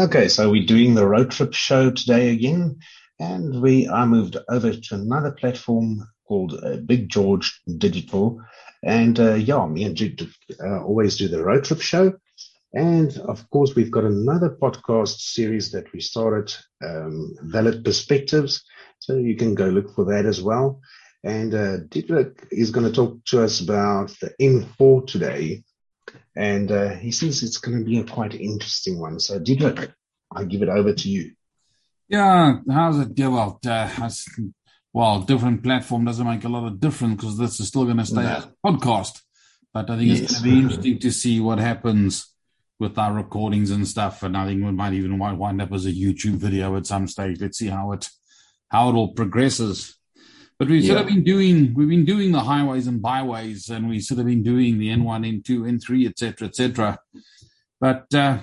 Okay, so we're doing the road trip show today again, and we I moved over to another platform called uh, Big George Digital, and uh, yeah, me and Jude uh, always do the road trip show, and of course we've got another podcast series that we started, um, Valid Perspectives, so you can go look for that as well. And uh, Diederik is going to talk to us about the N4 today. And uh, he says it's going to be a quite interesting one. So, Diederik, I give it over to you. Yeah, how's it go out? Uh, well, different platform doesn't make a lot of difference because this is still going to stay no. a podcast. But I think yes. it's going to be interesting to see what happens with our recordings and stuff. And I think we might even wind up as a YouTube video at some stage. Let's see how it how it all progresses. But we've yeah. sort of been doing we've been doing the highways and byways, and we've sort of been doing the N1, N2, N3, etc., etc. But uh,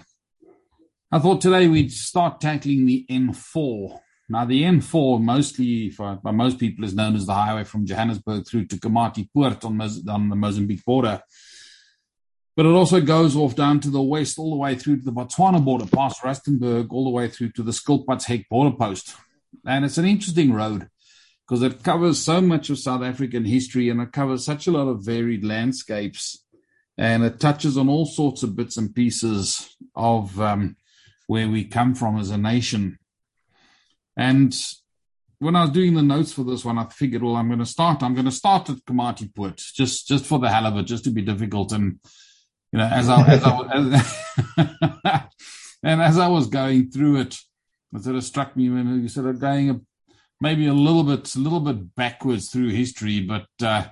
I thought today we'd start tackling the N4. Now, the N4, mostly for, by most people, is known as the highway from Johannesburg through to Komatipoort on, on the Mozambique border. But it also goes off down to the west, all the way through to the Botswana border, past Rustenburg, all the way through to the Skilpadshek border post. And it's an interesting road because it covers so much of South African history and it covers such a lot of varied landscapes and it touches on all sorts of bits and pieces of um, where we come from as a nation. And when I was doing the notes for this one, I figured, well, I'm going to start. I'm going to start at Komatipoort just just for the hell of it, just to be difficult. And you know, as I, as I as, and as I was going through it, it sort of struck me when you sort of going maybe a little bit a little bit backwards through history, but uh,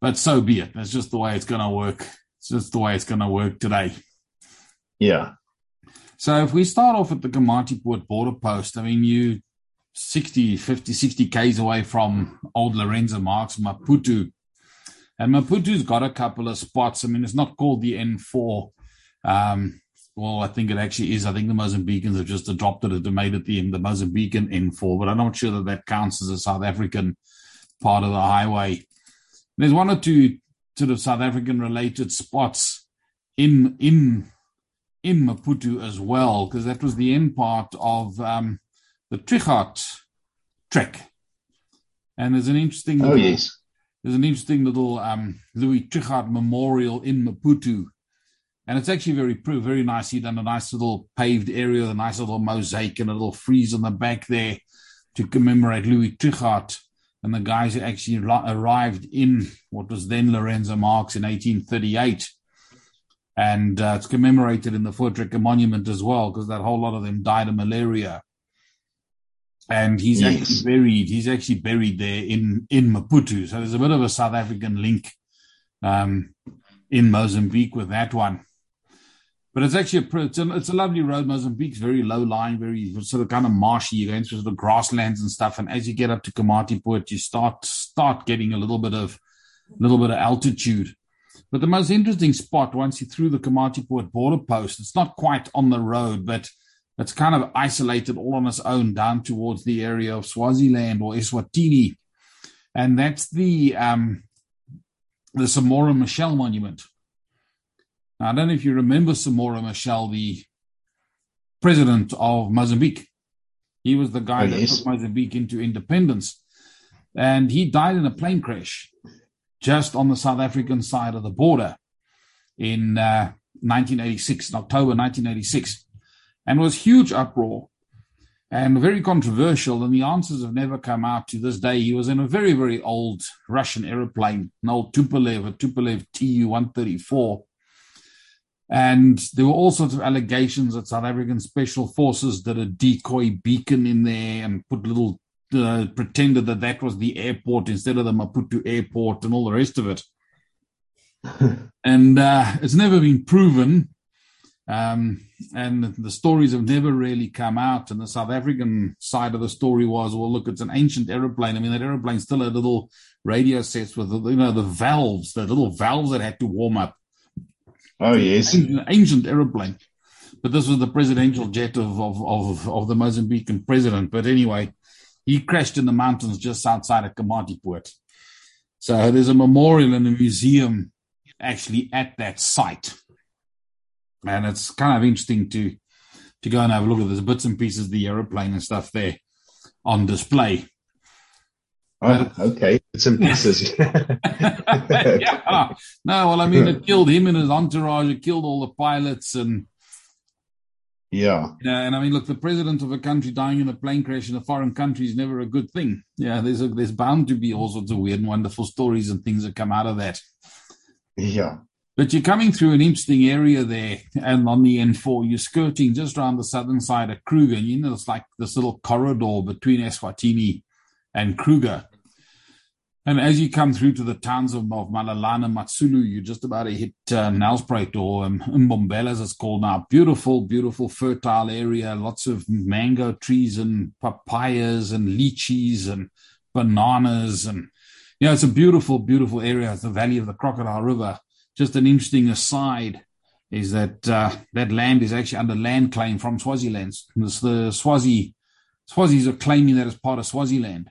but so be it. That's just the way it's going to work. It's just the way it's going to work today. Yeah. So if we start off at the Komatipoort border post, I mean, you 60, 50, 60 Ks away from old Lourenço Marques, Maputo. And Maputo's got a couple of spots. I mean, it's not called the N4. Um, well, I think it actually is. I think the Mozambicans have just adopted it and made it the, the Mozambican N4, but I'm not sure that that counts as a South African part of the highway. There's one or two sort of South African related spots in in in Maputo as well, because that was the end part of um, the Trichardt trek. And there's an interesting oh, little, yes. there's an interesting little um, Louis Trichardt memorial in Maputo and it's actually very very nicely done. A nice little paved area, a nice little mosaic, and a little frieze on the back there to commemorate Louis Trichardt and the guys who actually arrived in what was then Lourenço Marques in 1838. And uh, it's commemorated in the Voortrekker Monument as well, because that whole lot of them died of malaria. And he's yes. actually buried. He's actually buried there in in Maputo. So there's a bit of a South African link um, in Mozambique with that one. But it's actually a it's, a it's a lovely road. Mozambique's very low lying, very sort of kind of marshy. You're going through sort of grasslands and stuff. And as you get up to Komatipoort, you start start getting a little bit of a little bit of altitude. But the most interesting spot once you're through the Komatipoort border post, it's not quite on the road, but it's kind of isolated all on its own down towards the area of Swaziland or Eswatini. And that's the um, the Samora Machel Monument. Now, I don't know if you remember Samora Machel, the president of Mozambique. He was the guy oh, that yes. took Mozambique into independence. And he died in a plane crash just on the South African side of the border in uh, 1986, in October 1986. And was huge uproar and very controversial. And the answers have never come out to this day. He was in a very, very old Russian aeroplane, an old Tupolev, a Tupolev Tu 134 and there were all sorts of allegations that South African special forces did a decoy beacon in there and put little, uh, pretended that that was the airport instead of the Maputo airport and all the rest of it. and uh, it's never been proven. Um, and the stories have never really come out. And the South African side of the story was, well, look, it's an ancient aeroplane. I mean, that aeroplane still had little radio sets with, you know, the valves, the little valves that had to warm up Oh yes, ancient, ancient aeroplane. But this was the presidential jet of, of, of, of the Mozambican president. But anyway, he crashed in the mountains just outside of Komatipoort. So there's a memorial and a museum actually at that site. And it's kind of interesting to to go and have a look at the bits and pieces of the aeroplane and stuff there on display. Oh, okay. It's in pieces. yeah. No, well, I mean, it killed him and his entourage. It killed all the pilots and. Yeah. Yeah, and I mean, look, the president of a country dying in a plane crash in a foreign country is never a good thing. Yeah, there's a, there's bound to be all sorts of weird and wonderful stories and things that come out of that. Yeah. But you're coming through an interesting area there, and on the N4, you're skirting just around the southern side of Kruger, and you know it's like this little corridor between Eswatini and Kruger. And as you come through to the towns of, of Malelane, Matsulu, you're just about to hit uh, Nelspruit or um, Mbombela, as it's called now. Beautiful, beautiful, fertile area. Lots of mango trees and papayas and lychees and bananas. And, you know, it's a beautiful, beautiful area. The valley of the Crocodile River just an interesting aside is that uh, that land is actually under land claim from Swaziland. It's the Swazi Swazis are claiming that as part of Swaziland.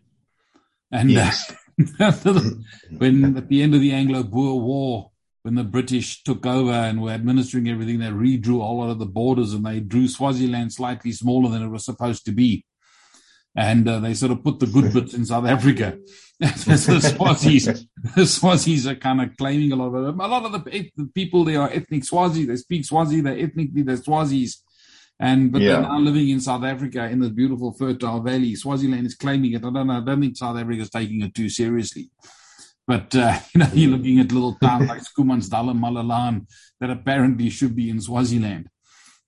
And yes. uh, when at the end of the Anglo-Boer War, when the British took over and were administering everything, they redrew all of the borders and they drew Swaziland slightly smaller than it was supposed to be and uh, they sort of put the good bits in South Africa. so the Swazis, the Swazis are kind of claiming a lot of them. A lot of the, the people there are ethnic Swazi. They speak Swazi. They're ethnically they're Swazis, and but yeah. they're now living in South Africa in this beautiful fertile valley. Swaziland is claiming it. I don't know. I don't think South Africa is taking it too seriously. But uh, you know, you're looking at little towns like Schoemansdal and Malelane that apparently should be in Swaziland.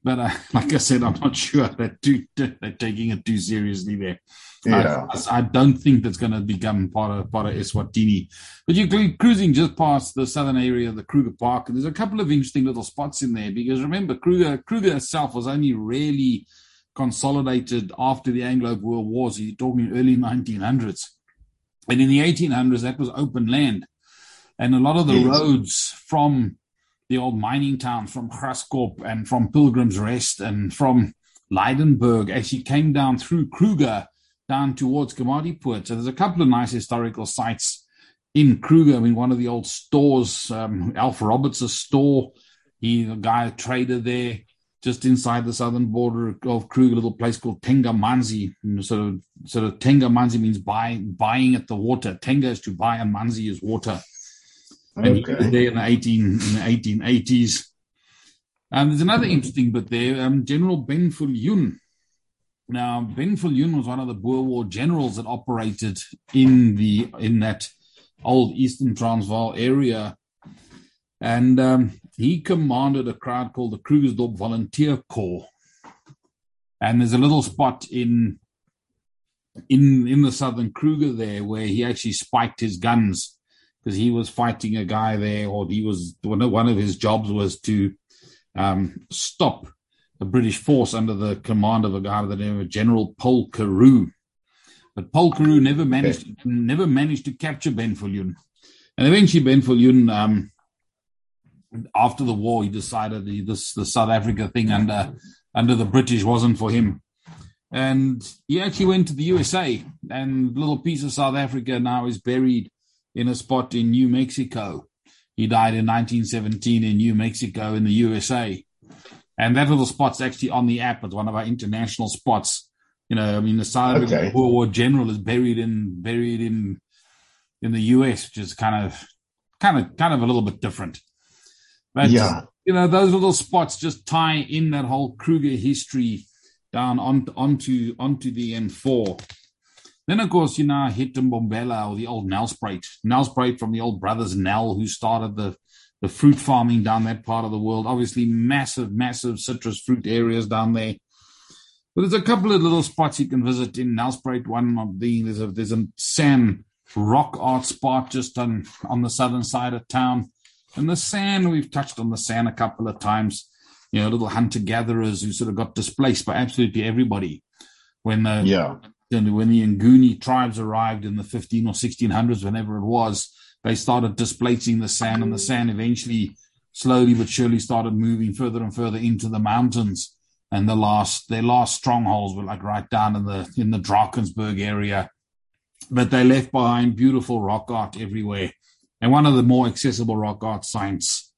But uh, like I said, I'm not sure that they're taking it too seriously there. Yeah. I, I, don't think that's going to become part of part of Eswatini. But you're cruising just past the southern area of the Kruger Park, and there's a couple of interesting little spots in there because remember, Kruger Kruger itself was only really consolidated after the Anglo-Boer Wars. You're talking early 1900s, and in the 1800s that was open land, and a lot of the yes. roads from the old mining towns from Graskop and from Pilgrim's Rest and from Lydenburg actually came down through Kruger down towards Komatipoort. So there's a couple of nice historical sites in Kruger. I mean, one of the old stores, um, Alf Roberts' store, he's a guy, a trader there, just inside the southern border of Kruger, a little place called Tengamanzi. Sort of, sort of Tengamanzi means buy, buying at the water. Tenga is to buy, and Manzi is water. And okay. he was there in the 18 in the 1880s. And there's another interesting bit there. Um, General Ben Viljoen. Now, Ben was one of the Boer War generals that operated in the in that old Eastern Transvaal area, and um, he commanded a crowd called the Krugersdorp Volunteer Corps. And there's a little spot in in in the southern Kruger there where he actually spiked his guns because he was fighting a guy there, or he was one of, one of his jobs was to um, stop the British force under the command of a guy by the name of General Pole-Carew. But Pole-Carew never managed okay. never managed to capture Ben Viljoen. And eventually Ben Viljoen, um, after the war, he decided the, this the South Africa thing under under the British wasn't for him. And he actually went to the USA, and little piece of South Africa now is buried in a spot in New Mexico. He died in 1917 in New Mexico in the USA. And that little spot's actually on the app. It's one of our international spots. You know, I mean, the side okay. World War General is buried in buried in in the US, which is kind of kind of kind of a little bit different. But yeah. you know, those little spots just tie in that whole Kruger history down on, onto onto the N4. Then, of course, you know, hit Mbombela or the old Nelspruit. Nelspruit from the old brothers Nell, who started the, the fruit farming down that part of the world. Obviously, massive, massive citrus fruit areas down there. But there's a couple of little spots you can visit in Nelspruit. One of the, there's a, there's a San rock art spot just on, on the southern side of town. And the San, we've touched on the San a couple of times. You know, little hunter gatherers who sort of got displaced by absolutely everybody when the yeah when the Nguni tribes arrived in the 15 or 1600s, whenever it was, they started displacing the San, and the San eventually, slowly but surely, started moving further and further into the mountains. And the last, their last strongholds were like right down in the in the Drakensberg area, but they left behind beautiful rock art everywhere. And one of the more accessible rock art sites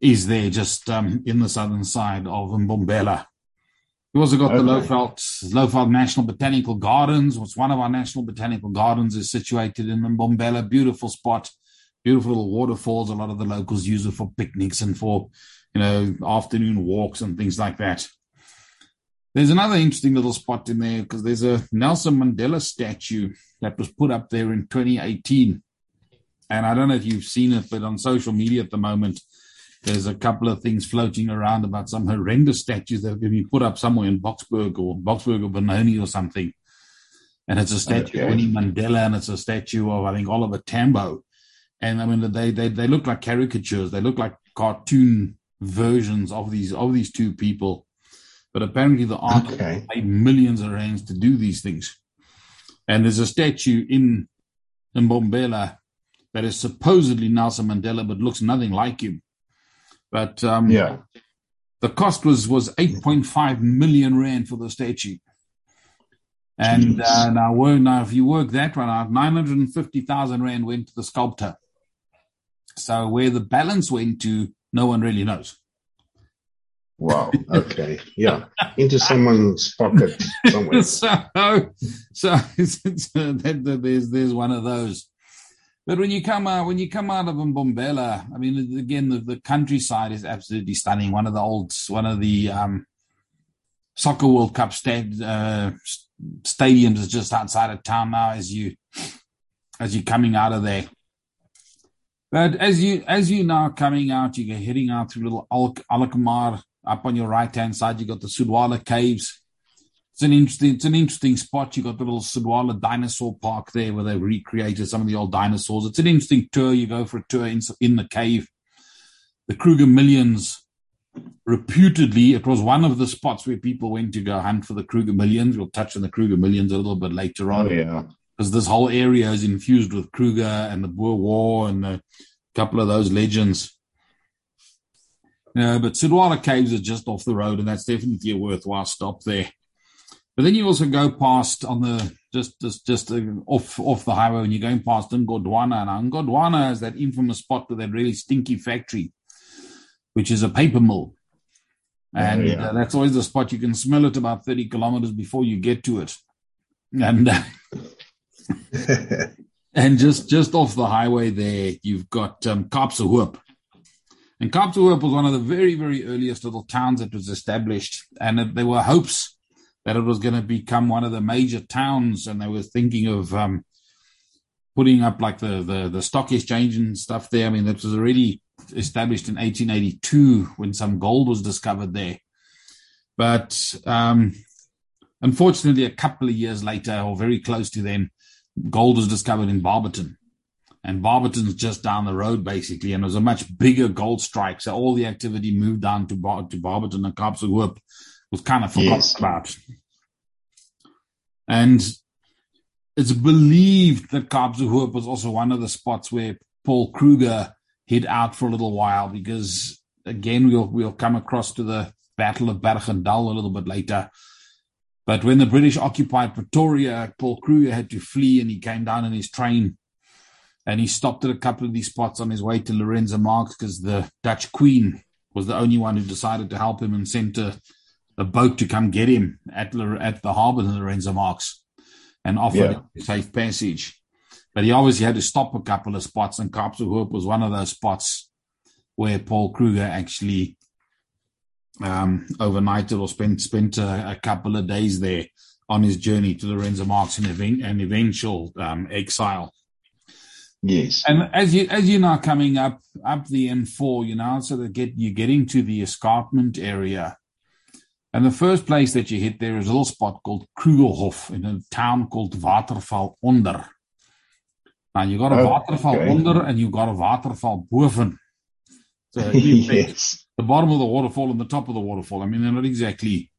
is there, just um, in the southern side of Mbombela. We also got okay. the Lowveld, Lowveld National Botanical Gardens, which one of our national botanical gardens is situated in Mbombela. Beautiful spot, beautiful little waterfalls. A lot of the locals use it for picnics and for, you know, afternoon walks and things like that. There's another interesting little spot in there because there's a Nelson Mandela statue that was put up there in 2018. And I don't know if you've seen it, but on social media at the moment, there's a couple of things floating around about some horrendous statues that have been put up somewhere in Boksburg or Boksburg or Benoni or something. And it's a statue okay. of Winnie Mandela and it's a statue of, I think, Oliver Tambo. And I mean, they, they, they look like caricatures. They look like cartoon versions of these, of these two people. But apparently the art okay. paid millions of rands to do these things. And there's a statue in, in Mbombela that is supposedly Nelson Mandela, but looks nothing like him. But um, yeah, the cost was was 8.5 million rand for the statue. And uh, now, now, if you work that one out, 950,000 rand went to the sculptor. So where the balance went to, no one really knows. Wow. Okay. Yeah. Into someone's pocket somewhere. so, so it's, it's, uh, there's there's one of those. But when you come out, when you come out of Mbombela, I mean, again, the, the countryside is absolutely stunning. One of the old, one of the um, soccer World Cup uh, stadiums is just outside of town now. As you, as you're coming out of there, but as you as you now coming out, you're heading out through little Al-. Up on your right hand side, you got the Sudwala Caves it's an interesting it's an interesting spot. You got the little Sudwala Dinosaur Park there where they recreated some of the old dinosaurs. It's an interesting tour. You go for a tour in, in the cave. The Kruger Millions, reputedly, it was one of the spots where people went to go hunt for the Kruger Millions. We'll touch on the Kruger Millions a little bit later on. Oh, yeah. Because this whole area is infused with Kruger and the Boer War and a couple of those legends. Yeah, but Sudwala Caves are just off the road, and that's definitely a worthwhile stop there. But then you also go past on the just just just uh, off off the highway when you're going past Ngodwana. Now Ngodwana is that infamous spot with that really stinky factory, which is a paper mill, and yeah. uh, that's always the spot you can smell it about thirty kilometers before you get to it, and. Uh, and just just off the highway there, you've got um. And Kaapsehoop was one of the very, very earliest little towns that was established. And it, there were hopes that it was going to become one of the major towns, and they were thinking of um, putting up like the, the the stock exchange and stuff there. I mean, that was already established in 1882 when some gold was discovered there. But um, unfortunately, a couple of years later, or very close to then, gold was discovered in Barberton. And Barberton's just down the road, basically, and it was a much bigger gold strike. So all the activity moved down to, Bar- to Barberton and Kaapsehoop was kind of forgotten yes. about. And it's believed that Kaapsehoop was also one of the spots where Paul Kruger hid out for a little while because again we'll we'll come across to the Battle of Bergendal a little bit later. But when the British occupied Pretoria, Paul Kruger had to flee and he came down in his train and he stopped at a couple of these spots on his way to Lourenço Marques because the Dutch Queen was the only one who decided to help him and sent a a boat to come get him at at the harbour in Lourenço Marques and offered yeah. safe passage. But he obviously had to stop a couple of spots, and Kaapsehoop was one of those spots where Paul Kruger actually um, overnighted or spent spent a, a, couple of days there on his journey to Lourenço Marques and event, an eventual um, exile. Yes, and as you as you're now coming up up the N4, you know, so that get you're getting to the escarpment area and the first place that you hit there is a little spot called Krugerhof in a town called Waterval Onder. Now you got a oh, Waterval okay. Onder and you got a Waterval Boven. So yes. the bottom of the waterfall and the top of the waterfall. I mean, they're not exactly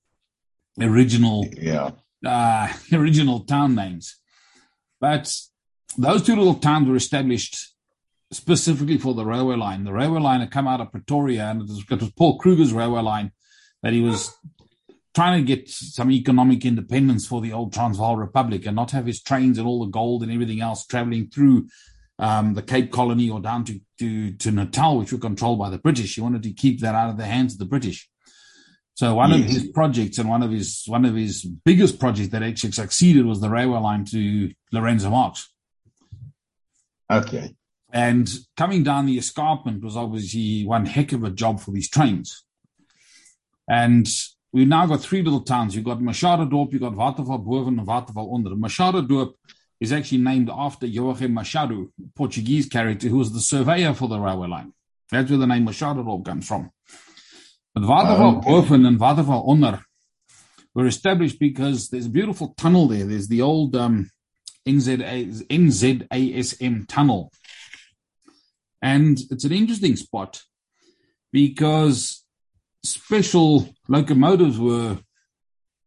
original, yeah, uh, original town names, but those two little towns were established specifically for the railway line. The railway line had come out of Pretoria, and it was, it was Paul Kruger's railway line that he was trying to get some economic independence for the old Transvaal Republic and not have his trains and all the gold and everything else traveling through um, the Cape Colony or down to, to, to Natal, which were controlled by the British. He wanted to keep that out of the hands of the British. So one of his projects and one of his one of his biggest projects that actually succeeded was the railway line to Lourenço Marques. Okay. And coming down the escarpment was obviously one heck of a job for these trains. And we've now got three little towns. You've got Machadodorp, you've got Waterval Boven and Waterval Onder. Machadodorp is actually named after Joachim Machado, Portuguese character who was the surveyor for the railway line. That's where the name Machadodorp comes from. But Waterval. Boven and Waterval Onder were established because there's a beautiful tunnel there. There's the old um, NZA, NZASM tunnel. And it's an interesting spot because special locomotives were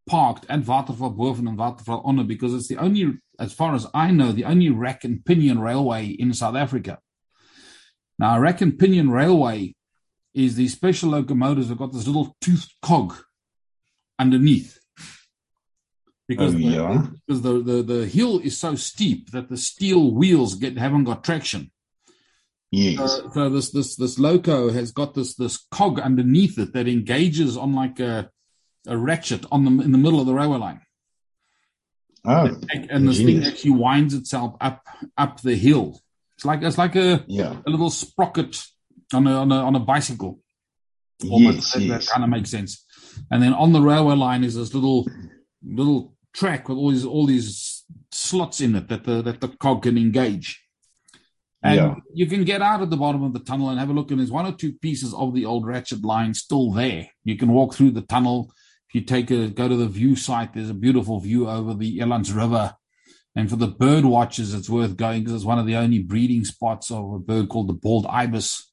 parked at Waterval Boven and Waterval Onder because it's the only, as far as I know, the only rack and pinion railway in South Africa. Now, a rack and pinion railway is these special locomotives that got this little toothed cog underneath. Because, Oh, the, because the, the, the hill is so steep that the steel wheels get haven't got traction. Yes. So, so this this this loco has got this this cog underneath it that engages on like a a ratchet on the in the middle of the railway line, oh, and this thing actually winds itself up up the hill. It's like it's like a, yeah. a little sprocket on a on a on a bicycle. Almost. Yes, that, yes. that kind of makes sense. And then on the railway line is this little little track with all these all these slots in it that the that the cog can engage. And Yeah. you can get out at the bottom of the tunnel and have a look, and there's one or two pieces of the old ratchet line still there. You can walk through the tunnel. If you take a go to the view site, there's a beautiful view over the Elands River. And for the bird watchers, it's worth going because it's one of the only breeding spots of a bird called the bald ibis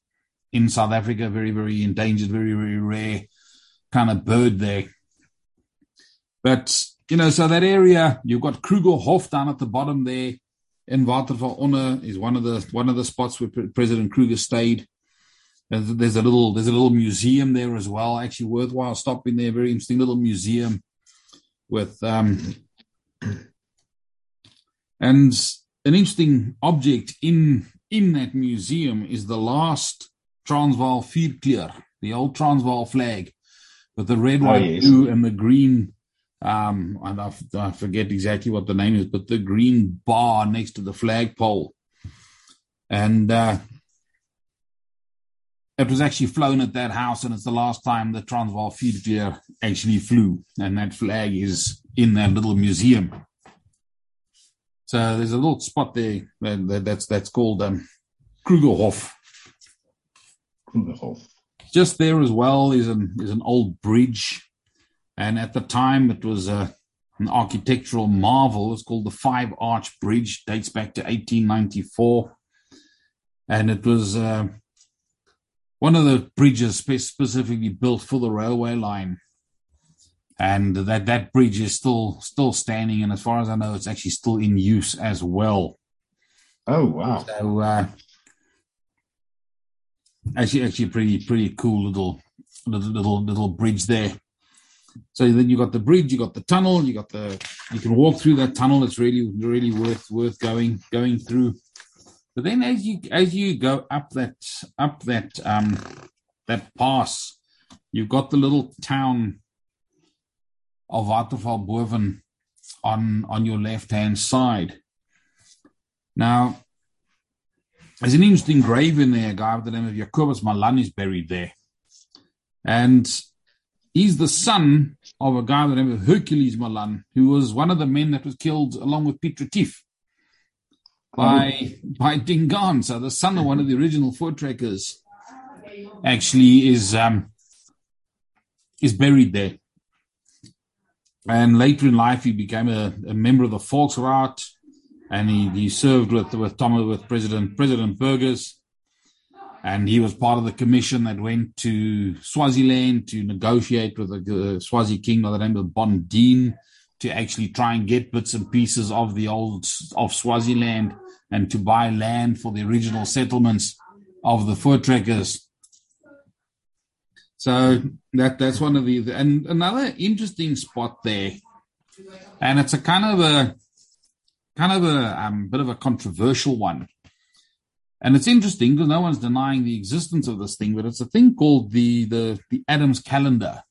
in South Africa. Very, very endangered, very, very rare kind of bird there. But, you know, so that area, you've got Krugerhof down at the bottom there in Waterval Onder is one of the one of the spots where Pre- President Kruger stayed. There's, there's a little there's a little museum there as well. Actually, worthwhile stopping there. Very interesting little museum with um, and an interesting object in in that museum is the last Transvaal Vierkleur, the old Transvaal flag with the red, Oh, white, yes. blue, and the green. Um, and I, forget exactly what the name is, but the green bar next to the flagpole, and uh, it was actually flown at that house, and it's the last time the Transvaal Vierkleur actually flew, and that flag is in that little museum. So there's a little spot there that, that, that's that's called um, Krugerhof. Krugerhof. Just there as well is an is an old bridge, and at the time it was a, an architectural marvel. It's called the Five Arch Bridge. Dates back to 1894, and it was uh, one of the bridges spe- specifically built for the railway line. And that that bridge is still still standing, and as far as I know, it's actually still in use as well. Oh, wow. So uh, actually, actually, pretty pretty cool little little little little bridge there. So then you got the bridge, you got the tunnel, you got the you can walk through that tunnel. It's really really worth worth going going through. But then as you as you go up that up that um that pass, you've got the little town of Waterval Boven on on your left hand side. Now, there's an interesting grave in there. A guy by the name of Jacobus Malan is buried there. And he's the son of a guy by the name of Hercules Malan, who was one of the men that was killed along with Piet Retief by, by Dingaan. So the son of one of the original Voortrekkers actually is, um, is buried there. And later in life, he became a, a member of the Volksraad and he, he served with with Thomas with President President Burgers, and he was part of the commission that went to Swaziland to negotiate with the uh, Swazi king by the name of Bondine to actually try and get bits and pieces of the old of Swaziland and to buy land for the original settlements of the Voortrekkers. So that that's one of the and another interesting spot there, and it's a kind of a kind of a um, bit of a controversial one. And it's interesting because no one's denying the existence of this thing, but it's a thing called the the the Adams calendar.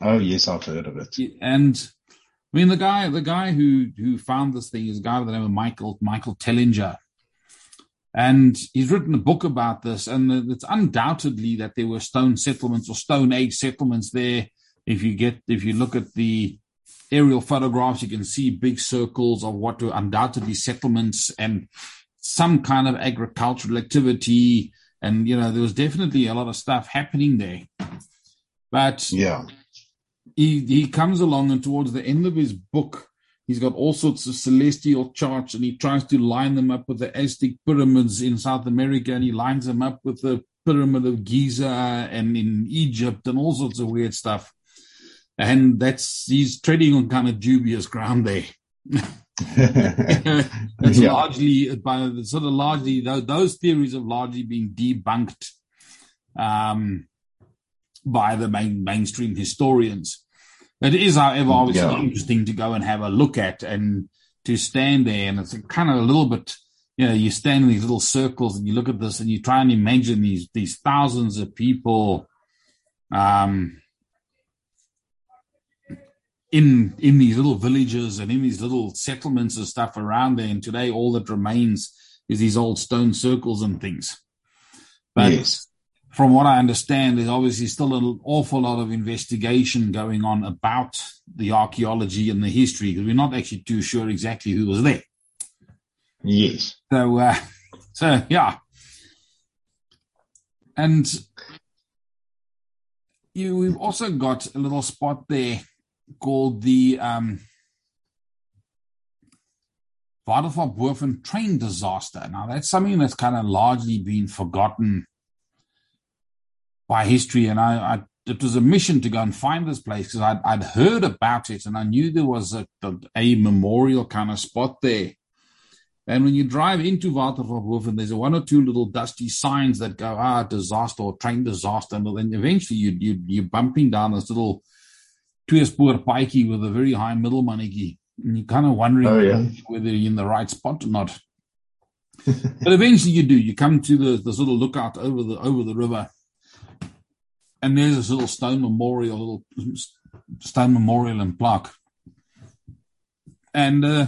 Oh yes, I've heard of it. And I mean, the guy, the guy who who found this thing is a guy by the name of Michael Michael Tellinger, and he's written a book about this. And it's undoubtedly that there were stone settlements or Stone Age settlements there. If you get, if you look at the aerial photographs, you can see big circles of what were undoubtedly settlements and some kind of agricultural activity. And you know, there was definitely a lot of stuff happening there. But yeah, he he comes along and towards the end of his book, he's got all sorts of celestial charts and he tries to line them up with the Aztec pyramids in South America and he lines them up with the pyramid of Giza and in Egypt and all sorts of weird stuff. And that's he's treading on kind of dubious ground there. it's yeah. largely by sort of largely those theories have largely been debunked um, by the main mainstream historians. It is, however, obviously yeah. interesting to go and have a look at and to stand there. And it's kind of a little bit, you know, you stand in these little circles and you look at this and you try and imagine these, these thousands of people, um, in, in these little villages and in these little settlements and stuff around there. And today all that remains is these old stone circles and things. But yes from what I understand, there's obviously still an awful lot of investigation going on about the archaeology and the history because we're not actually too sure exactly who was there. Yes. So, uh, so yeah, and you we've also got a little spot there called the um, Waterval Boven train disaster. Now that's something that's kind of largely been forgotten by history, and I, I it was a mission to go and find this place because I'd, I'd heard about it and I knew there was a, a, a memorial kind of spot there. And when you drive into Waterval Boven, there's one or two little dusty signs that go, ah, disaster or train disaster. And then eventually you, you, you're bumping down this little two-spoor pikey with a very high middle maniki. And you're kind of wondering oh, yeah. whether you're in the right spot or not. but eventually you do. You come to the, sort of lookout over the over the river and there's this little stone memorial, little stone memorial and plaque. And uh,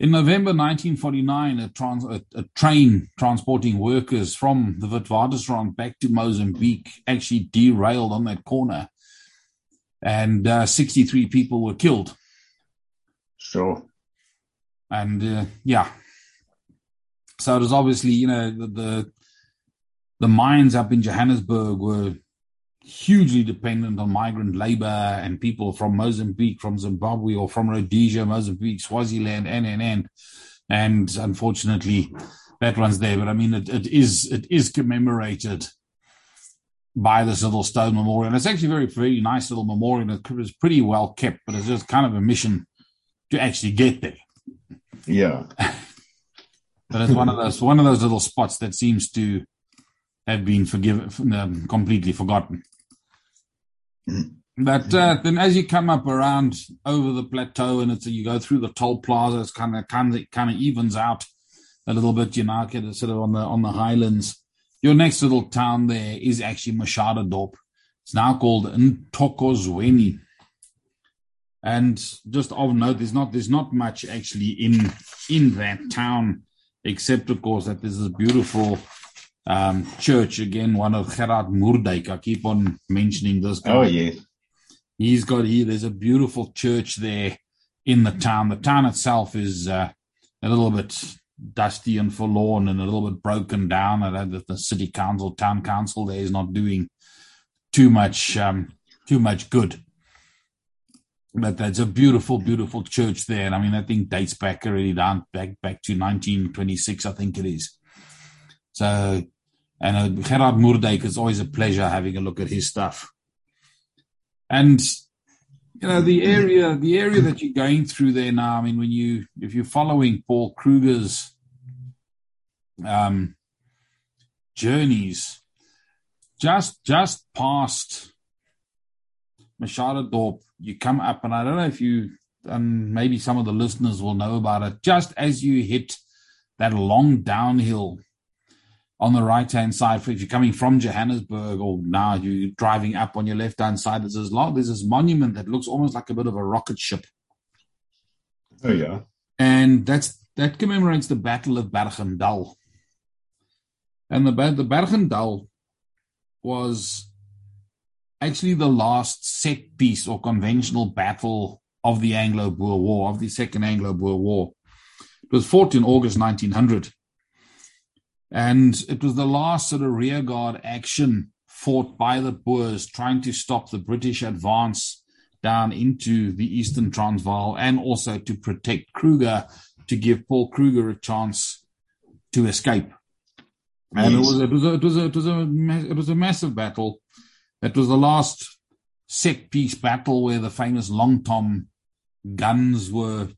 in November 1949, a, trans, a, a, train transporting workers from the Witwatersrand back to Mozambique actually derailed on that corner, and uh, 63 people were killed. Sure. And uh, yeah, so it was obviously you know the, the the mines up in Johannesburg were hugely dependent on migrant labor and people from Mozambique, from Zimbabwe, or from Rhodesia, Mozambique, Swaziland, and and and. And unfortunately, that one's there. But I mean, it, it is it is commemorated by this little stone memorial. And it's actually a very, very nice little memorial. It's pretty well kept, but it's just kind of a mission to actually get there. Yeah. but it's one of those one of those little spots that seems to have been forgiven, um, completely forgotten. But uh, then, as you come up around over the plateau, and it's you go through the toll plaza, it's kind of kind of kind of evens out a little bit. You know, get sort of on the on the highlands. Your next little town there is actually Mashada Machadodorp. It's now called Ntokozweni. And just of note, there's not there's not much actually in in that town, except of course that there's this beautiful um, church again, one of Gerard Moerdijk. I keep on mentioning this guy. Oh, yeah. He's got here, there's a beautiful church there in the town. The town itself is uh, a little bit dusty and forlorn and a little bit broken down. I know that the city council, town council there is not doing too much, um, too much good. But there's a beautiful, beautiful church there. And I mean, I think dates back already down back, back to 1926, I think it is. So and uh, Gerard Moerdijk is always a pleasure having a look at his stuff. And you know the area, the area that you're going through there now. I mean, when you if you're following Paul Kruger's um, journeys, just just past Machadodorp, you come up, and I don't know if you and maybe some of the listeners will know about it. Just as you hit that long downhill on the right hand side, if you're coming from Johannesburg or now you're driving up on your left hand side, there's this, long, there's this monument that looks almost like a bit of a rocket ship. Oh, yeah. And that's that commemorates the Battle of Bergendal. And the, the Bergendal was actually the last set piece or conventional battle of the Anglo Boer War, of the Second Anglo Boer War. It was fought in August 1900. And it was the last sort of rearguard action fought by the Boers trying to stop the British advance down into the Eastern Transvaal and also to protect Kruger, to give Paul Kruger a chance to escape. And yes. it was it was a, it was a it was a it was a massive battle. It was the last set piece battle where the famous long tom guns were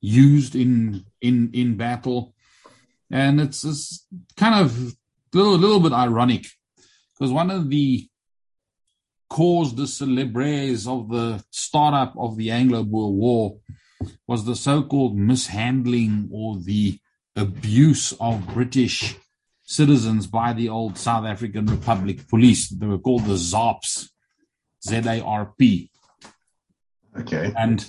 used in in in battle, and it's, it's kind of a little, little bit ironic because one of the cause de célèbres of the startup of the Anglo-Boer War was the so-called mishandling or the abuse of British citizens by the old South African Republic Police. They were called the ZARPs, Z-A-R-P. Okay. And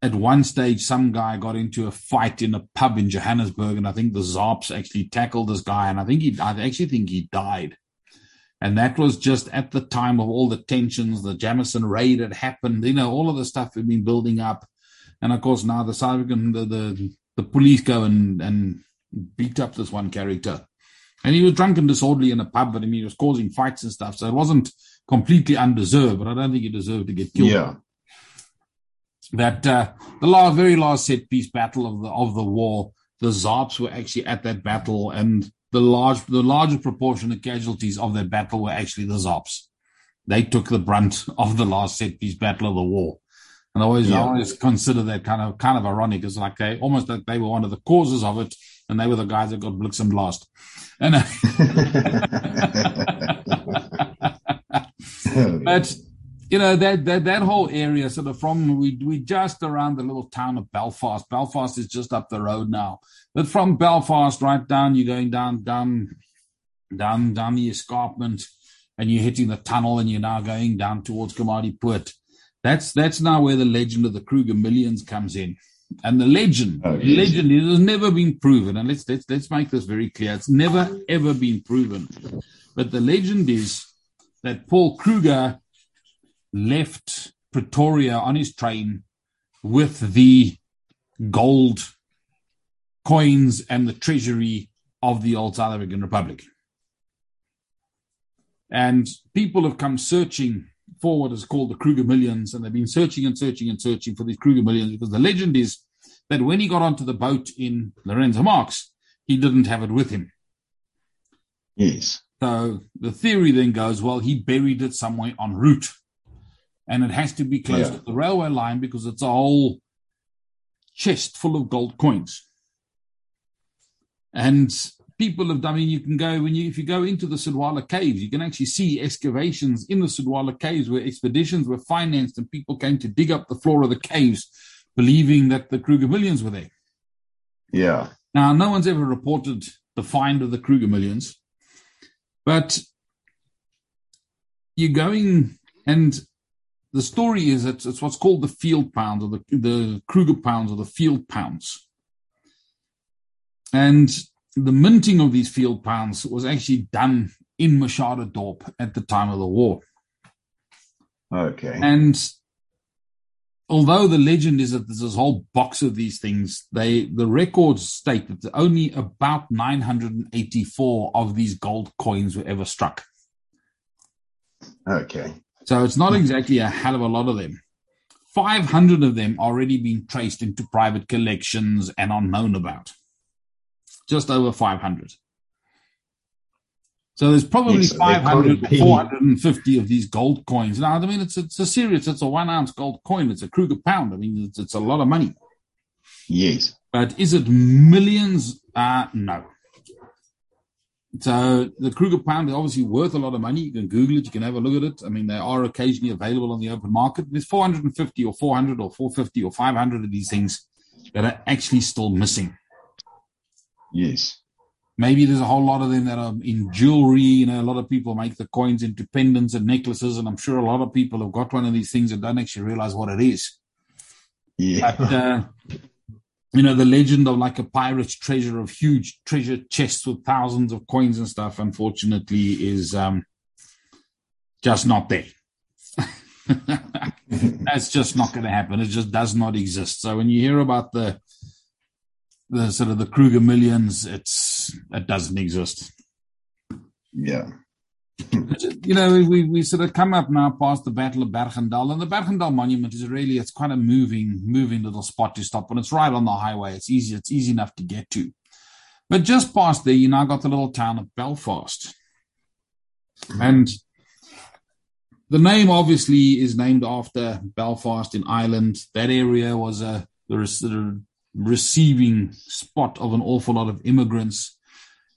at one stage, some guy got into a fight in a pub in Johannesburg, and I think the ZARPs actually tackled this guy, and I think he, I actually think he died. And that was just at the time of all the tensions, the Jameson raid had happened, you know, all of the stuff had been building up. And of course, now the South African, the, the, the police go and, and beat up this one character. And he was drunk and disorderly in a pub, but I mean, he was causing fights and stuff. So it wasn't completely undeserved, but I don't think he deserved to get killed. Yeah. That uh, the last, very last set piece battle of the of the war, the ZARPs were actually at that battle, and the large the larger proportion of casualties of that battle were actually the ZARPs. They took the brunt of the last set piece battle of the war. And I always, yeah. I always consider that kind of kind of ironic. It's like they almost like they were one of the causes of it, and they were the guys that got blixen last. And uh, but you know that that that whole area, sort of from we we just around the little town of Belfast. Belfast is just up the road now, but from Belfast right down, you're going down down down down the escarpment, and you're hitting the tunnel, and you're now going down towards Komatipoort. That's that's now where the legend of the Kruger Millions comes in. And the legend, oh, yes. legend, it has never been proven. And let's, let's let's make this very clear. It's never ever been proven. But the legend is that Paul Kruger left Pretoria on his train with the gold coins and the treasury of the old South African Republic. And people have come searching for what is called the Kruger Millions, and they've been searching and searching and searching for these Kruger Millions because the legend is that when he got onto the boat in Lourenço Marques, he didn't have it with him. Yes. So the theory then goes, well, he buried it somewhere en route and it has to be close yeah. to the railway line because it's a whole chest full of gold coins. And people have done, I mean, you can go, when you, if you go into the Sudwala caves, you can actually see excavations in the Sudwala caves where expeditions were financed and people came to dig up the floor of the caves, believing that the Kruger millions were there. Yeah. Now, no one's ever reported the find of the Kruger millions, but you're going and the story is that it's what's called the field pounds or the, the Kruger pounds or the field pounds. And the minting of these field pounds was actually done in Machadodorp at the time of the war. Okay. And although the legend is that there's this whole box of these things, they the records state that only about 984 of these gold coins were ever struck. Okay. So it's not exactly a hell of a lot of them. 500 of them already been traced into private collections and are known about. Just over 500. So there's probably yes, 500 450 of these gold coins. Now, I mean, it's, it's a serious, it's a one ounce gold coin. It's a Kruger pound. I mean, it's, it's a lot of money. Yes. But is it millions? Uh, no. So the Kruger pound is obviously worth a lot of money. You can Google it. You can have a look at it. I mean, they are occasionally available on the open market. There's 450 or 400 or 450 or 500 of these things that are actually still missing. Yes. Maybe there's a whole lot of them that are in jewelry. You know, a lot of people make the coins into pendants and necklaces, and I'm sure a lot of people have got one of these things and don't actually realize what it is. Yeah. But, uh, you know, the legend of like a pirate's treasure of huge treasure chests with thousands of coins and stuff, unfortunately, is um, just not there. That's just not going to happen. It just does not exist. So when you hear about the the sort of the Kruger millions, it's it doesn't exist. Yeah. You know, we we sort of come up now past the Battle of Bergendal, and the Bergendal Monument is really it's quite a moving moving little spot to stop, and it's right on the highway. It's easy it's easy enough to get to. But just past there, you now got the little town of Belfast, mm-hmm. and the name obviously is named after Belfast in Ireland. That area was a the receiving spot of an awful lot of immigrants,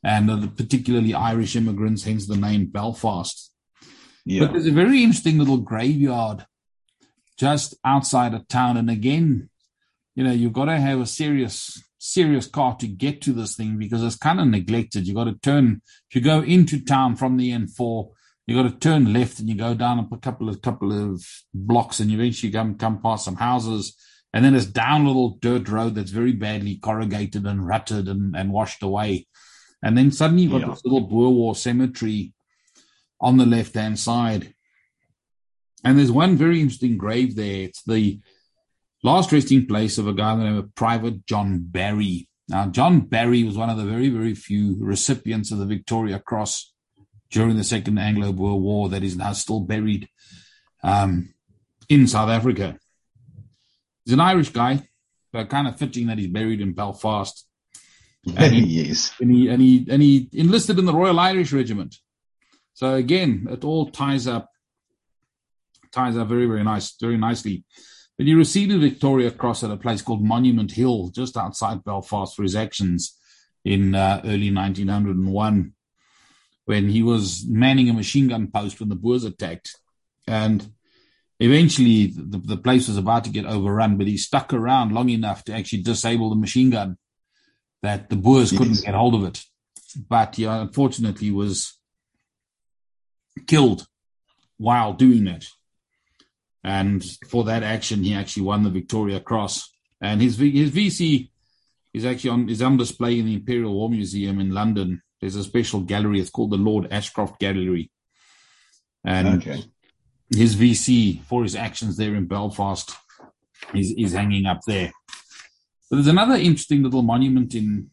and particularly Irish immigrants, hence the name Belfast. Yeah. But there's a very interesting little graveyard just outside of town, and again, you know, you've got to have a serious serious car to get to this thing because it's kind of neglected. You've got to turn if you go into town from the N4 you've got to turn left and you go down a couple of couple of blocks and you eventually come come past some houses and then it's down a little dirt road that's very badly corrugated and rutted and, and washed away and then suddenly you've got Yeah. this little Boer War cemetery on the left hand side and there's one very interesting grave there it's the last resting place of a guy named Private John Barry now John Barry was one of the very very few recipients of the Victoria Cross during the Second Anglo-Boer War that is now still buried um, in South Africa. He's an Irish guy, but kind of fitting that he's buried in Belfast. And he, yes. and he and he and he enlisted in the Royal Irish Regiment. So again, it all ties up ties up very very nice, very nicely. But he received a Victoria Cross at a place called Monument Hill, just outside Belfast, for his actions in uh, early 1901 when he was manning a machine gun post when the Boers attacked. And eventually the, the place was about to get overrun, but he stuck around long enough to actually disable the machine gun that the Boers couldn't get hold of it. But he unfortunately was killed while doing that. And for that action, he actually won the Victoria Cross. And his his VC is actually on is on display in the Imperial War Museum in London. There's a special gallery. It's called the Lord Ashcroft Gallery. And Okay. his VC for his actions there in Belfast is, is hanging up there. There's another interesting little monument in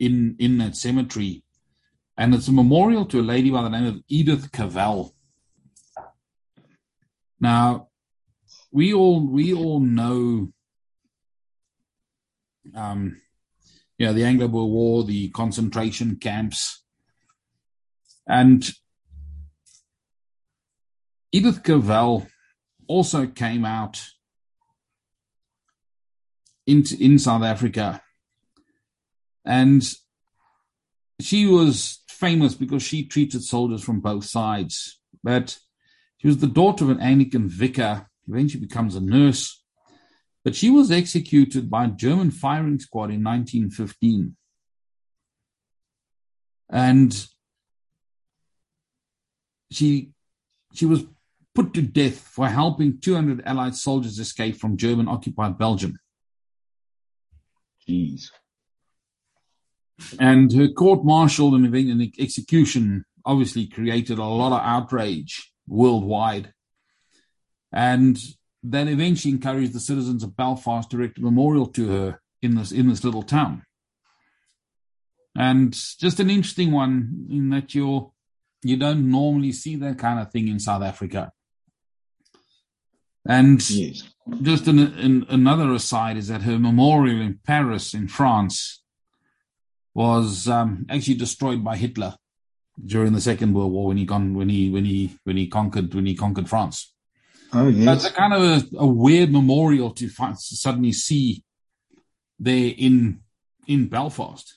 in in that cemetery, and it's a memorial to a lady by the name of Edith Cavell. Now, we all we all know, um, you know, the Anglo-Boer War, the concentration camps, and Edith Cavell also came out in, in South Africa. And she was famous because she treated soldiers from both sides. But she was the daughter of an Anglican vicar, eventually becomes a nurse. But she was executed by a German firing squad in 1915. And she she was put to death for helping 200 Allied soldiers escape from German occupied Belgium. Jeez. And her court martial and execution obviously created a lot of outrage worldwide. And that eventually encouraged the citizens of Belfast to erect a memorial to her in this in this little town. And just an interesting one in that you're you don't normally see that kind of thing in South Africa. And Yes. just an, an, another aside is that her memorial in Paris, in France, was um, actually destroyed by Hitler during the Second World War when he con- when he when he when he conquered when he conquered France. Oh, That's a kind of a, a weird memorial to fi- suddenly see there in in Belfast.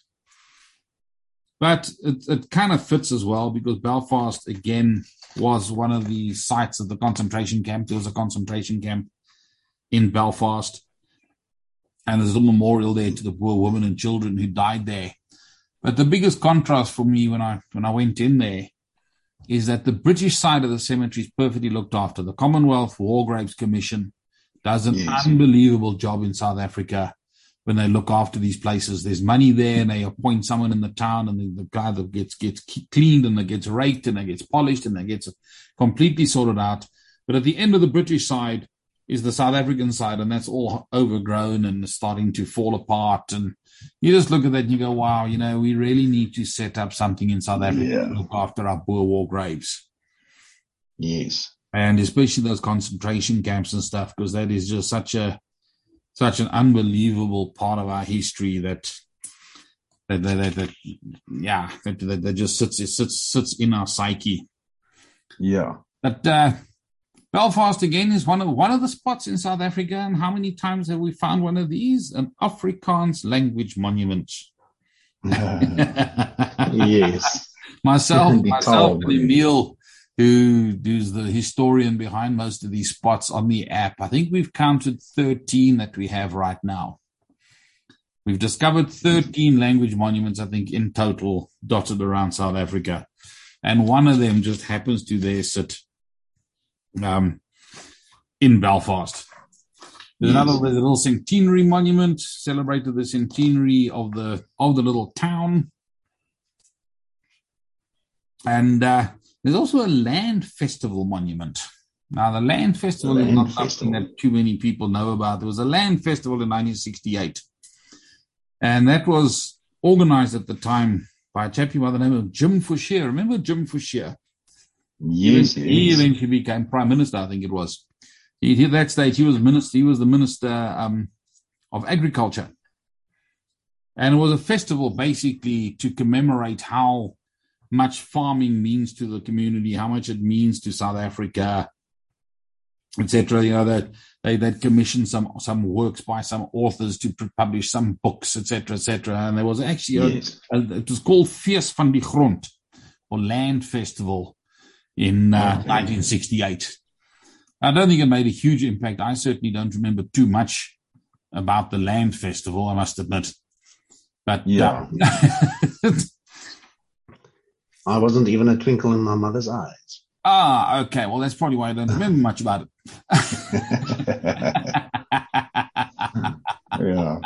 But it, it kind of fits as well because Belfast again was one of the sites of the concentration camp. There was a concentration camp in Belfast, and there's a memorial there to the poor women and children who died there. But the biggest contrast for me when I when I went in there is that the British side of the cemetery is perfectly looked after. The Commonwealth War Graves Commission does an yes. unbelievable job in South Africa when they look after these places. There's money there, and they appoint someone in the town, and the, the guy that gets gets cleaned, and that gets raked, and that gets polished, and that gets completely sorted out. But at the end of the British side is the South African side, and that's all overgrown and starting to fall apart. And you just look at that and you go, wow, you know, we really need to set up something in South Africa yeah. to look after our Boer war graves. Yes. And especially those concentration camps and stuff, because that is just such a such an unbelievable part of our history that that that, that, that yeah that, that, that just sits it sits sits in our psyche. Yeah. But uh Belfast again is one of one of the spots in South Africa. And how many times have we found one of these? An Afrikaans language monument. yes. myself, myself and Emil, who who's the historian behind most of these spots on the app. I think we've counted 13 that we have right now. We've discovered 13 language monuments, I think, in total, dotted around South Africa. And one of them just happens to there sit um, in Belfast. There's yes. another there's a little centenary monument celebrated the centenary of the of the little town, and uh, there's also a land festival monument. Now, the land festival land is not festival. something that too many people know about. There was a land festival in 1968, and that was organized at the time by a chap by the name of Jim Fouché. Remember Jim Fouché? Yes, he, he eventually became prime minister. I think it was. He, at that stage, he was minister. He was the minister um, of agriculture, and it was a festival basically to commemorate how much farming means to the community, how much it means to South Africa, etc. You know that they they commissioned some some works by some authors to publish some books, etc., etc. And there was actually yes. a, a, it was called Fees van die Grond or Land Festival in uh, 1968. I don't think it made a huge impact. I certainly don't remember too much about the Land Festival, I must admit. But uh, yeah, I wasn't even a twinkle in my mother's eyes. Ah, okay. Well, that's probably why I don't remember much about it. yeah.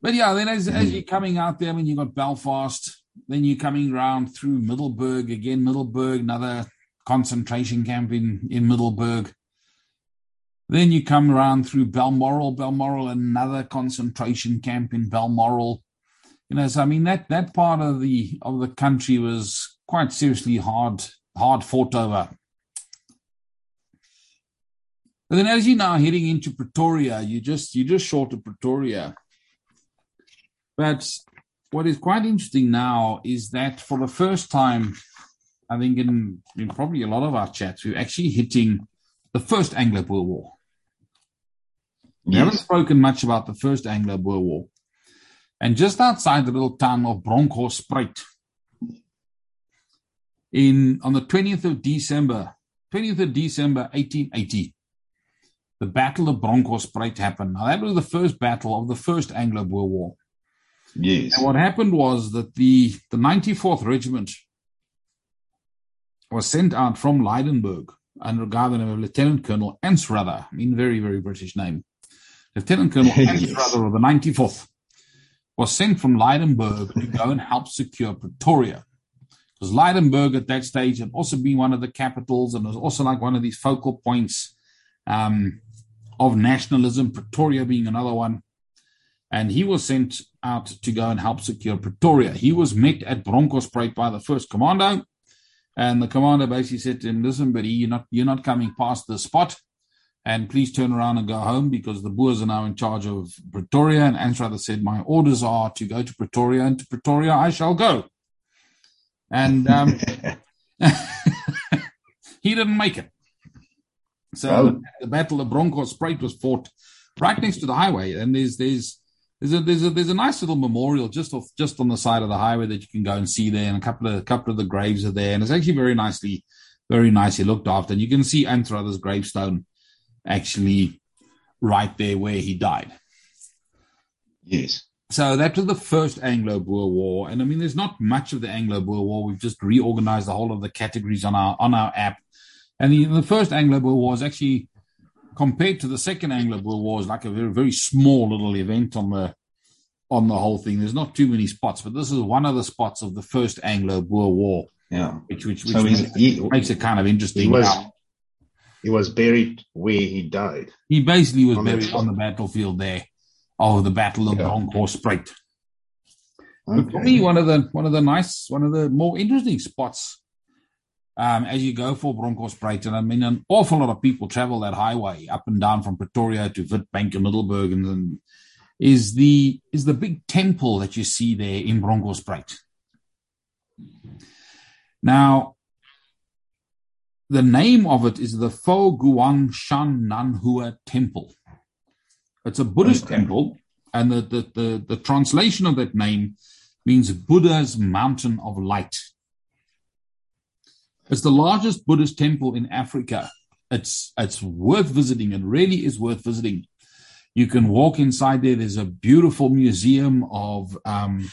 But yeah, then as, as you're coming out there, when you got Belfast, then you're coming round through Middelburg again, Middelburg, another concentration camp in, in Middelburg. Then you come around through Balmoral, Balmoral, another concentration camp in Balmoral. You know, so I mean that that part of the of the country was quite seriously hard hard fought over. But then as you're now heading into Pretoria, you just you just short of Pretoria. But what is quite interesting now is that for the first time, I think in, in probably a lot of our chats, we're actually hitting the first Anglo-Boer War. We haven't spoken much about the first Anglo-Boer War. And just outside the little town of Bronkhorstspruit, in on the 20th of December, 20th of December 1880, the Battle of Bronkhorstspruit happened. Now that was the first battle of the first Anglo-Boer War. Yes. And what happened was that the, the 94th Regiment was sent out from Lydenburg under the name of Lieutenant Colonel Anstruther. I mean, very, very British name. Lieutenant Colonel yes. Of the 94th was sent from Lydenburg to go and help secure Pretoria. Because Lydenburg at that stage had also been one of the capitals and was also like one of these focal points um, of nationalism, Pretoria being another one and he was sent out to go and help secure Pretoria. He was met at Bronkhorstspruit by the first commando, and the commander basically said to him, "Listen, buddy, you're not you're not coming past the spot, and please turn around and go home because the Boers are now in charge of Pretoria." And Anstruther said, "My orders are to go to Pretoria, and to Pretoria I shall go." And um, he didn't make it. So oh. the Battle of Bronkhorstspruit was fought right next to the highway, and there's there's there's a there's a there's a nice little memorial just off just on the side of the highway that you can go and see there, and a couple of a couple of the graves are there, and it's actually very nicely very nicely looked after, and you can see Anstruther's gravestone actually right there where he died. Yes. so that was the first Anglo-Boer War, and I mean, there's not much of the Anglo-Boer War. We've just reorganized the whole of the categories on our on our app, and the, the first Anglo-Boer War is actually compared to the second Anglo-Boer War is like a very very small little event on the on the whole thing. There's not too many spots, but this is one of the spots of the first Anglo-Boer War. Yeah, which which, which so makes, he, it kind of interesting. He was, he was buried where he died. He basically was on buried the on the battlefield there of the Battle of yeah. Bronkhorstspruit. Okay. For me, one of the one of the nice, one of the more interesting spots um, as you go for Bronkhorstspruit, and I mean, an awful lot of people travel that highway up and down from Pretoria to Witbank and Middelburg, and, and is the is the big temple that you see there in Bronkhorstspruit. Now, the name of it is the Fo Guang Shan Nan Hua Temple. It's a Buddhist okay. temple, and the, the, the, the translation of that name means Buddha's Mountain of Light. It's the largest Buddhist temple in Africa. It's it's worth visiting. It really is worth visiting. You can walk inside there. There's a beautiful museum of um,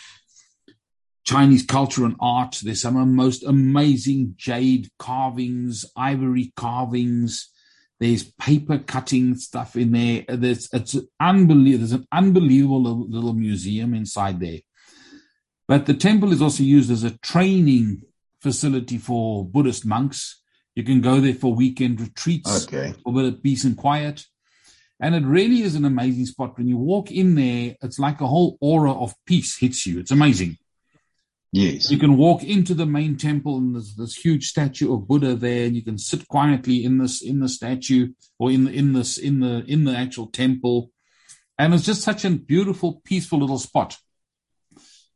Chinese culture and art. There's some of the most amazing jade carvings, ivory carvings. There's paper cutting stuff in there. There's it's unbelievable. There's an unbelievable little museum inside there. But the temple is also used as a training facility for Buddhist monks. You can go there for weekend retreats okay. for a bit of peace and quiet. And it really is an amazing spot. When you walk in there, it's like a whole aura of peace hits you. It's amazing. Yes. You can walk into the main temple and there's this huge statue of Buddha there, and you can sit quietly in this in the statue or in the in this in the in the actual temple. And it's just such a beautiful, peaceful little spot.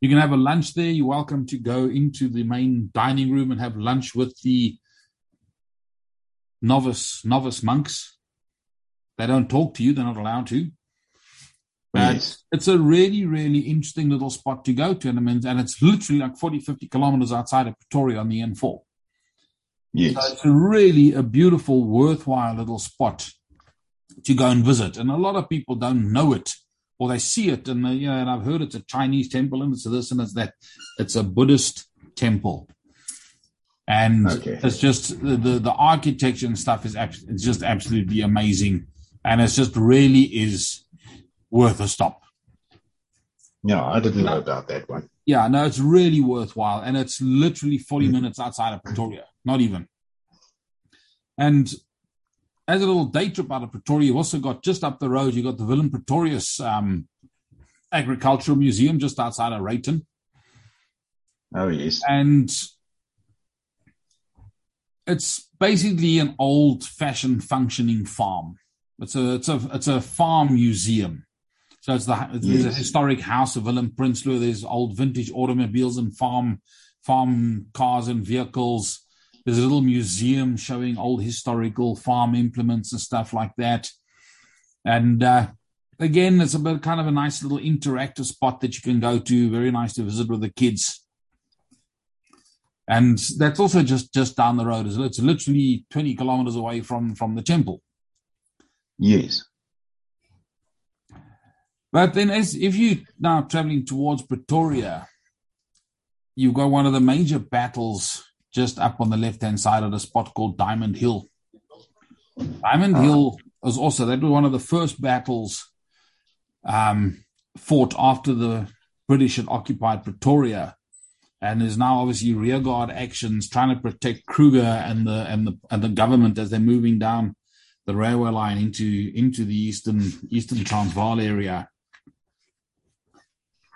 You can have a lunch there. You're welcome to go into the main dining room and have lunch with the novice novice monks. They don't talk to you, they're not allowed to. But yes. it's a really, really interesting little spot to go to. And, I mean, and it's literally like 40, 50 kilometers outside of Pretoria on the N4. Yes. So it's a really a beautiful, worthwhile little spot to go and visit. And a lot of people don't know it or they see it. And, they, you know, and I've heard it's a Chinese temple and it's this and it's that. It's a Buddhist temple. And okay. it's just the, the, the architecture and stuff is it's just absolutely amazing. And it's just really is worth a stop. Yeah, I didn't know about that one. Yeah, no, it's really worthwhile. And it's literally 40 mm. minutes outside of Pretoria, not even. And as a little day trip out of Pretoria, you've also got just up the road, you've got the Willem Pretorius um, Agricultural Museum just outside of Rayton. Oh, yes. And it's basically an old fashioned functioning farm. It's a, it's a, it's a farm museum. So it's the it's yes. a historic house of Willem Prinsloo. There's old vintage automobiles and farm farm cars and vehicles. There's a little museum showing old historical farm implements and stuff like that. And uh, again, it's a bit kind of a nice little interactive spot that you can go to. Very nice to visit with the kids. And that's also just just down the road. It's literally 20 kilometers away from from the temple. Yes. But then, as if you now traveling towards Pretoria, you've got one of the major battles just up on the left hand side of the spot called Diamond Hill. Diamond uh Hill was also that was one of the first battles um, fought after the British had occupied Pretoria, and there's now obviously rearguard actions trying to protect Kruger and the and the and the government as they're moving down the railway line into into the eastern eastern Transvaal area.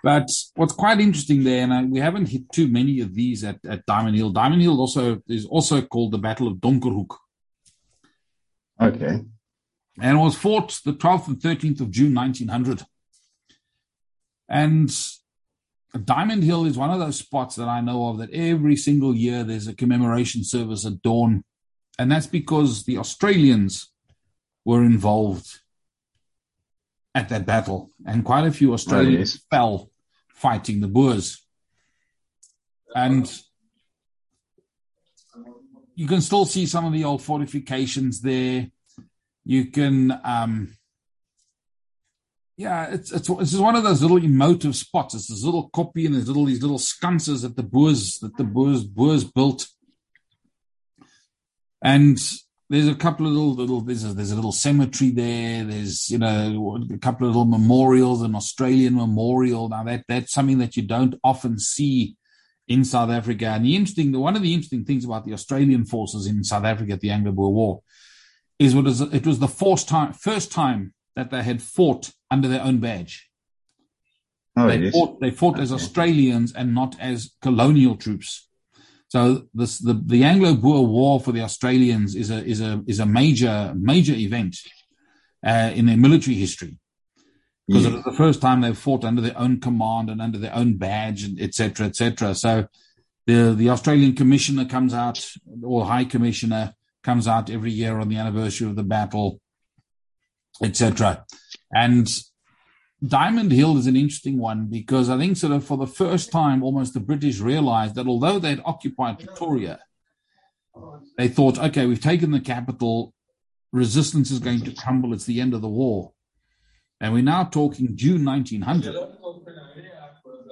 But what's quite interesting there, and I, we haven't hit too many of these at, at Diamond Hill. Diamond Hill also is also called the Battle of Donkerhoek. Okay. And it was fought the 12th and 13th of June, 1900. And Diamond Hill is one of those spots that I know of that every single year there's a commemoration service at dawn. And that's because the Australians were involved at that battle, and quite a few Australians oh, yes. fell fighting the Boers. And you can still see some of the old fortifications there. You can, um, yeah, it's it's it's one of those little emotive spots. It's this little koppie and there's little these little sconces that the Boers that the Boers Boers built. And there's a couple of little little there's a, there's a little cemetery there. There's you know a couple of little memorials, an Australian memorial. Now that that's something that you don't often see in South Africa. And the interesting one of the interesting things about the Australian forces in South Africa at the Anglo-Boer War is what is it was the first time first time that they had fought under their own badge. Oh, they, yes. fought, they fought okay. as Australians and not as colonial troops. So this, the, the Anglo-Boer War for the Australians is a is a is a major major event uh, in their military history because it was the first time they've fought under their own command and under their own badge, and etc. etc. So the the Australian Commissioner comes out, or High Commissioner comes out every year on the anniversary of the battle, etc. And Diamond Hill is an interesting one because I think sort of for the first time, almost the British realized that although they'd occupied Pretoria, they thought, okay, we've taken the capital, resistance is going to crumble. It's the end of the war. And we're now talking June 1900.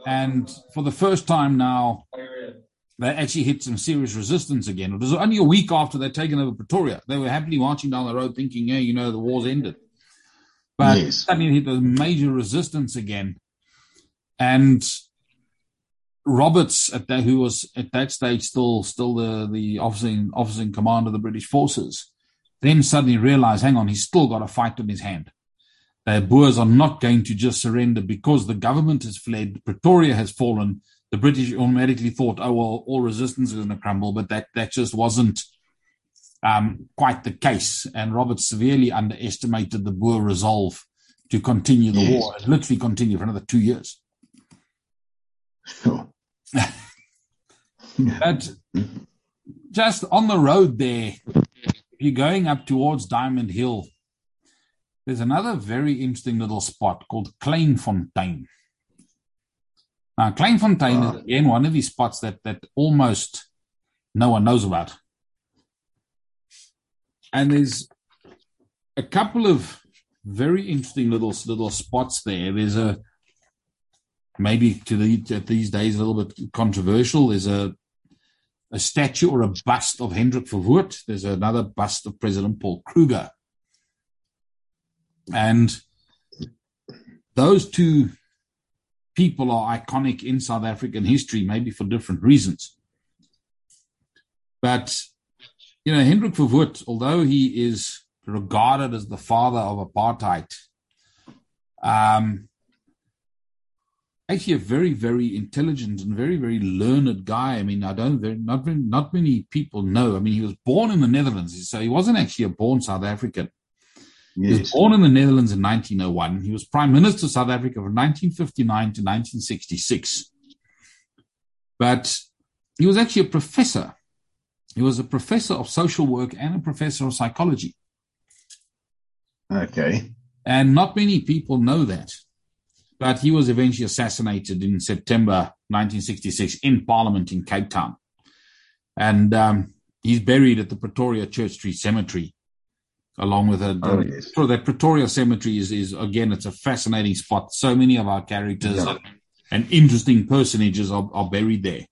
And for the first time now, they actually hit some serious resistance again. It was only a week after they'd taken over Pretoria. They were happily marching down the road thinking, yeah, you know, the war's ended. But yes. suddenly hit a major resistance again. And Roberts, at that, who was at that stage still still the, the officer in, officer in command of the British forces, then suddenly realized, hang on, he's still got a fight in his hand. The Boers are not going to just surrender because the government has fled, Pretoria has fallen. The British automatically thought, oh, well, all resistance is going to crumble, but that, that just wasn't um, quite the case. And Roberts severely underestimated the Boer resolve to continue the yes. war. It literally continue for another two years. Sure. but just on the road there, if you're going up towards Diamond Hill, there's another very interesting little spot called Kleinfontein. Now, Kleinfontein oh. is again one of these spots that that almost no one knows about and there's a couple of very interesting little little spots there. There's a maybe to the these days a little bit controversial. There's a a statue or a bust of Hendrik Verwoerd. There's another bust of President Paul Kruger. And those two people are iconic in South African history, maybe for different reasons. But you know, Hendrik Verwoerd, although he is regarded as the father of apartheid, um, actually a very, very intelligent and very, very learned guy. I mean, I don't, not, not many people know. I mean, he was born in the Netherlands, so he wasn't actually a born South African. Yes. He was born in the Netherlands in 1901. He was Prime Minister of South Africa from 1959 to 1966. But he was actually a professor he was a professor of social work and a professor of psychology. Okay. And not many people know that. But he was eventually assassinated in September 1966 in Parliament in Cape Town. And um, he's buried at the Pretoria Church Street Cemetery, along with a. Oh, yes. So that Pretoria Cemetery is, is, again, it's a fascinating spot. So many of our characters yeah. and interesting personages are, are buried there.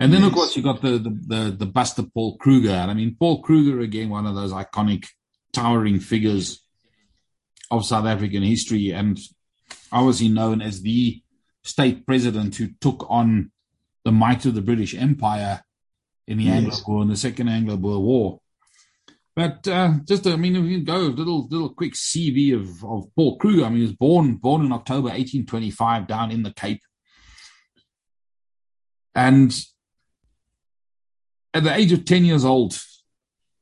And then, yes. of course, you got the, the, the, the bust of Paul Kruger. And I mean, Paul Kruger, again, one of those iconic, towering figures of South African history. And obviously known as the state president who took on the might of the British Empire in the yes. Anglo-Boer, in the Second Anglo-Boer War. But uh, just, I mean, if you go a little, little quick CV of, of Paul Kruger. I mean, he was born, born in October 1825 down in the Cape. And at the age of 10 years old,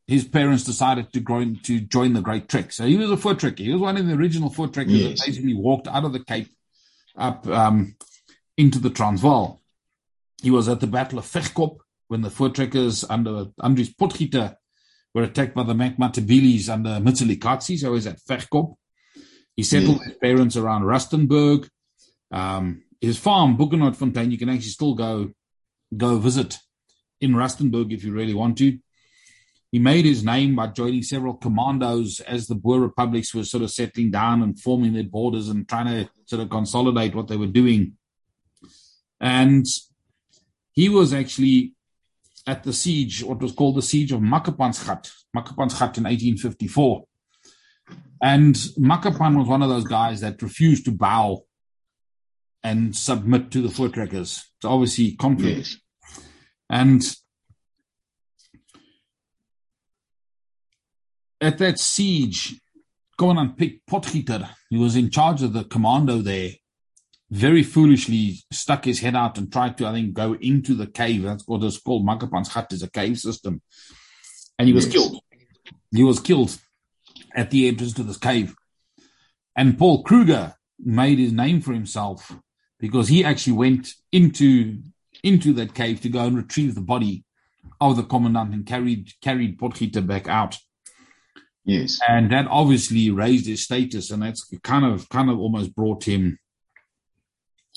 his parents decided to, grow, to join the Great Trek. So he was a foot trekker. He was one of the original Voortrekkers yes. that basically walked out of the Cape up um, into the Transvaal. He was at the Battle of Vegkop when the foot trekkers under Andries Potgieter were attacked by the Makmatabeles under Mzilikazi. So he was at Vegkop. He settled yes. his parents around Rustenburg. Um, his farm, Fontein, you can actually still go go visit in Rustenburg if you really want to. He made his name by joining several commandos as the Boer republics were sort of settling down and forming their borders and trying to sort of consolidate what they were doing. And he was actually at the siege, what was called the siege of Makapansgat, Makapansgat in 1854. And Makapan was one of those guys that refused to bow and submit to the foot trackers. It's obviously conflict. Yes. And at that siege, Commandant Piet Potgieter, he was in charge of the commando there, very foolishly stuck his head out and tried to, I think, go into the cave. That's what is called Makapansgat is a cave system. And he was yes. killed. He was killed at the entrance to this cave. And Paul Kruger made his name for himself because he actually went into into that cave to go and retrieve the body of the commandant and carried carried Potgieter back out. Yes. And that obviously raised his status and that's kind of kind of almost brought him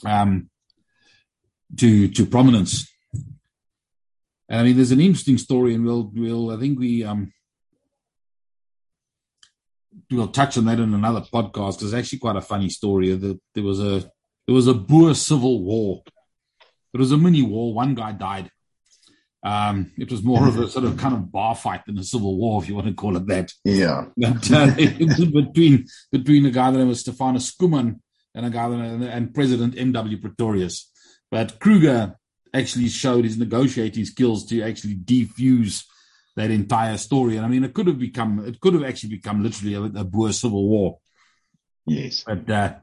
um to to prominence. And I mean there's an interesting story and we'll we'll I think we um we'll touch on that in another podcast. It's actually quite a funny story. That There was a there was a Boer civil war. It was a mini war. One guy died. Um, it was more of a sort of kind of bar fight than a civil war, if you want to call it that. Yeah. But, uh, between between a guy that was Schoeman and a guy that, and President M.W. Pretorius. But Kruger actually showed his negotiating skills to actually defuse that entire story. And I mean, it could have become, it could have actually become literally a, a Boer civil war. Yes. But, uh,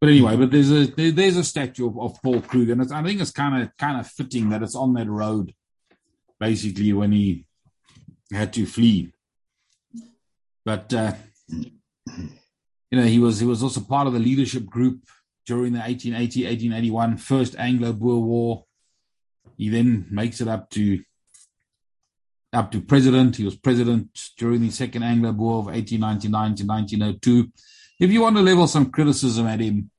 but anyway, but there's a there, there's a statue of, of Paul Kruger, and I think it's kind of kind of fitting that it's on that road, basically when he had to flee. But uh, you know, he was he was also part of the leadership group during the 1880 1881 First Anglo-Boer War. He then makes it up to up to president. He was president during the Second Anglo-Boer War of 1899 to 1902. If you want to level some criticism at him,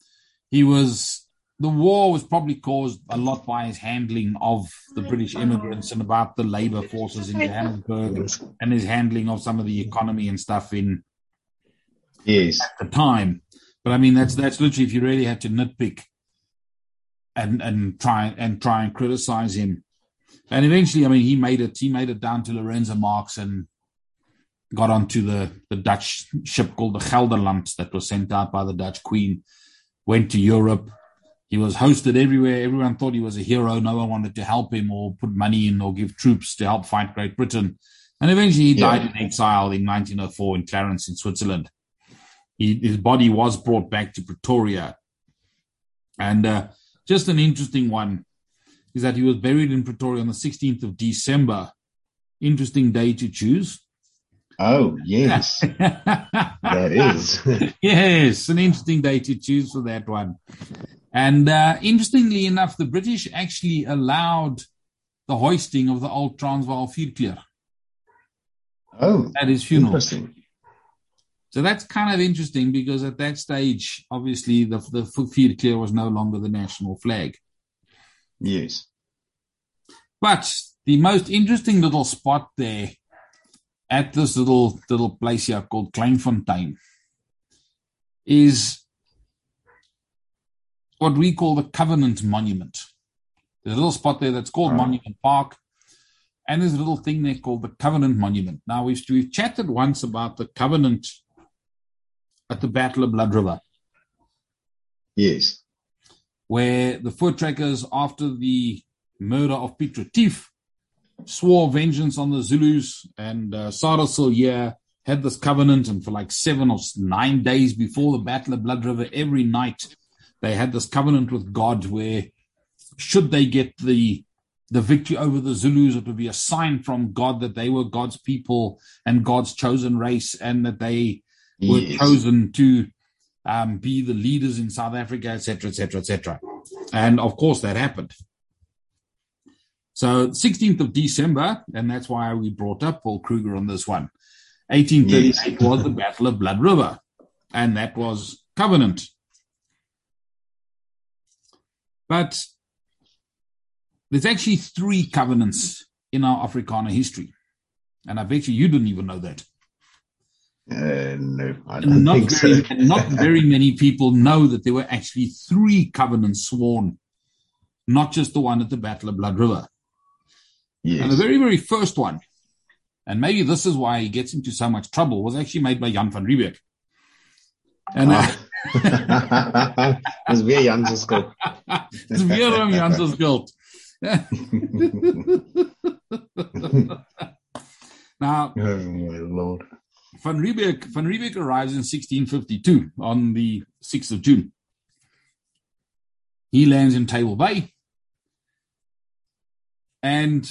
he was the war was probably caused a lot by his handling of the British immigrants and about the labor forces in Johannesburg and his handling of some of the economy and stuff in yes at the time. But I mean that's that's literally if you really had to nitpick and and try and try and criticize him. And eventually, I mean, he made it. He made it down to Lourenço Marques and got onto the the Dutch ship called the Gelderland that was sent out by the Dutch Queen went to Europe. He was hosted everywhere. Everyone thought he was a hero. No one wanted to help him or put money in or give troops to help fight Great Britain. And eventually he yeah. died in exile in 1904 in Clarens in Switzerland. He, his body was brought back to Pretoria. And uh, just an interesting one is that he was buried in Pretoria on the 16th of December. Interesting day to choose. Oh, yes. that is. yes, an interesting day to choose for that one. And uh, interestingly enough, the British actually allowed the hoisting of the old Transvaal Vierkleur. Oh, at his funeral. Interesting. So that's kind of interesting because at that stage, obviously, the the Vierkleur was no longer the national flag. Yes. But the most interesting little spot there at this little little place here called Kleinfontein is what we call the Covenant Monument. There's a little spot there that's called oh. Monument Park, and there's a little thing there called the Covenant Monument. Now we've we've chatted once about the Covenant at the Battle of Blood River. Yes. Where the foot trackers, after the murder of Piet Retief, swore vengeance on the Zulus, and uh, had this covenant, and for like seven or nine days before the Battle of Blood River, every night they had this covenant with God where should they get the the victory over the Zulus, it would be a sign from God that they were God's people and God's chosen race, and that they were yes. chosen to um, be the leaders in South Africa, etc., etc., etc. And of course, that happened. So 16th of December, and that's why we brought up Paul Kruger on this one. 1838 yes. was the Battle of Blood River, and that was Covenant. But there's actually three covenants in our Afrikaner history. And I bet you you didn't even know that. Uh, no, I don't And not think very, so. and not very many people know that there were actually three covenants sworn, not just the one at the Battle of Blood River. Yes. And the very, very first one, and maybe this is why he gets into so much trouble, was actually made by Jan van Riebeeck. And uh, Ah. Dis weer Jan se skuld. it's weer om Jan se skuld. Now, oh my lord. Van Riebeeck, Van Riebeeck arrives in 1652 on the 6th of June. He lands in Table Bay. And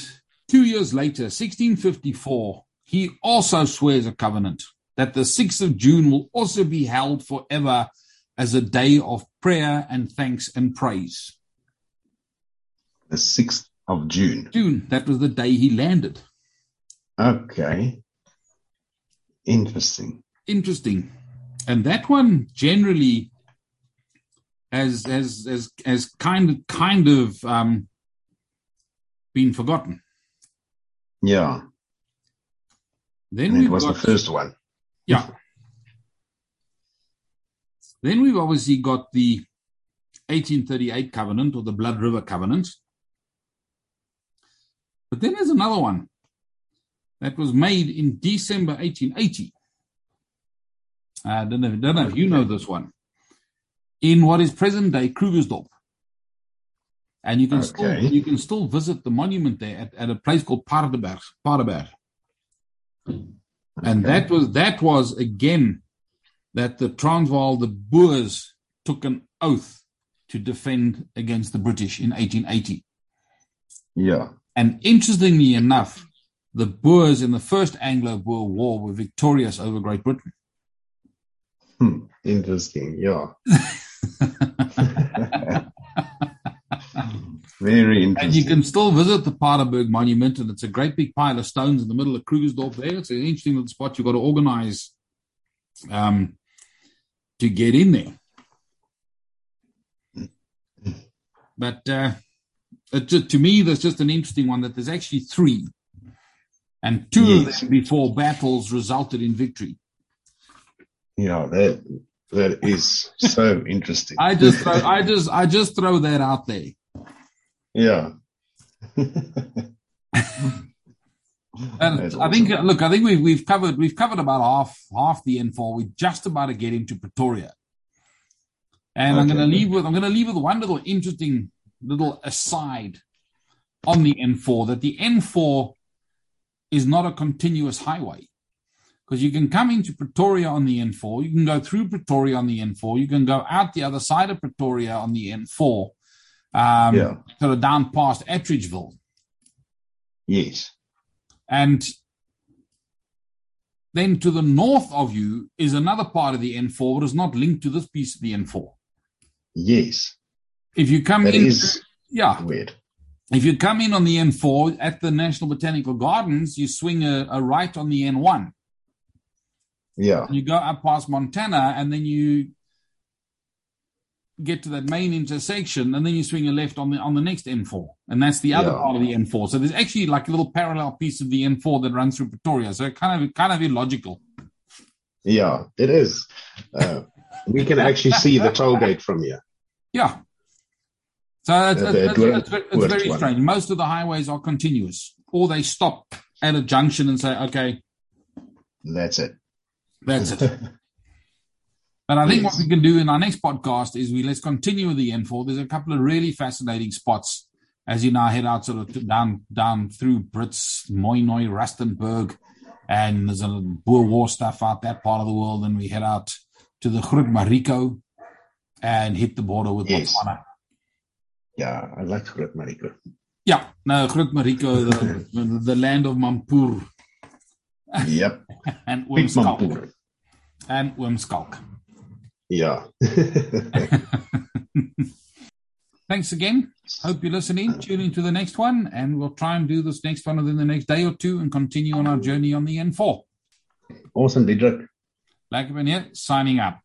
two years later, 1654, he also swears a covenant that the 6th of June will also be held forever as a day of prayer and thanks and praise. The 6th of June. June, that was the day he landed. Okay. Interesting. interesting. And that one generally has has has has kind of kind of um, been forgotten. Yeah. Then And it was got the first one. yeah. Then we've obviously got the 1838 covenant or the Blood River covenant. But then there's another one that was made in December 1880. Uh, I don't know, don't know if you know this one. In what is present day Krugersdorp. And you can still you can still visit the monument there at, at a place called Paardeberg. Paardeberg. And Okay. that was that was again that the Transvaal, the Boers took an oath to defend against the British in 1880. Yeah. And interestingly enough, the Boers in the first Anglo-Boer War were victorious over Great Britain. Hmm. Interesting. Yeah. Very interesting. And you can still visit the Paardeberg Monument, and it's a great big pile of stones in the middle of Krugersdorp there. It's an interesting little spot you've got to organize um, to get in there. But uh, just, to me, there's just an interesting one that there's actually three, and two Yes. of them before battles resulted in victory. Yeah, that that is so interesting. I just, throw, I just, I just throw that out there. Yeah. And That's I think, look, I think we've we've covered we've covered about half half the N4. We're just about to get into Pretoria, and I'm going to leave with I'm going to leave with one little interesting little aside on the N4 that the N4 is not a continuous highway because you can come into Pretoria on the N4, you can go through Pretoria on the N4, you can go out the other side of Pretoria on the N4, um, Yeah. sort of down past Atteridgeville. Yes. And then to the north of you is another part of the N4 that is not linked to this piece of the N4. Yes. If you come That in, is yeah, weird. if you come in on the N4 at the National Botanical Gardens, you swing a, a right on the N1. Yeah. You go up past Montana, and then you get to that main intersection, and then you swing a left on the on the next N4, and that's the other Yeah. part of the N4. So there's actually like a little parallel piece of the N4 that runs through Pretoria. So it kind of kind of illogical. Yeah, it is. Uh, we can actually see the toll gate from here. Yeah. So it's, The- it's, the it's, Dwyer- it's, ve- it's very one. strange. Most of the highways are continuous, or they stop at a junction and say, "Okay, That's it. that's it." But I think Yes. what we can do in our next podcast is we let's continue with the N4. There's a couple of really fascinating spots as you now head out sort of to- down down through Brits, Mooinooi, Rustenburg, and there's a Boer War stuff out that part of the world. And we head out to the Groot Mariko and hit the border with Yes. Botswana. Yeah, I like Groot Mariko. Yeah, no, Groot Mariko, the, the, the land of Mampoer Yep. and Oom Schalk. And Oom Schalk. Yeah. Thanks again. Hope you're listening. Tune into the next one, and we'll try and do this next one within the next day or two and continue on our journey on the N4. awesome. Lekker ben hier, signing up.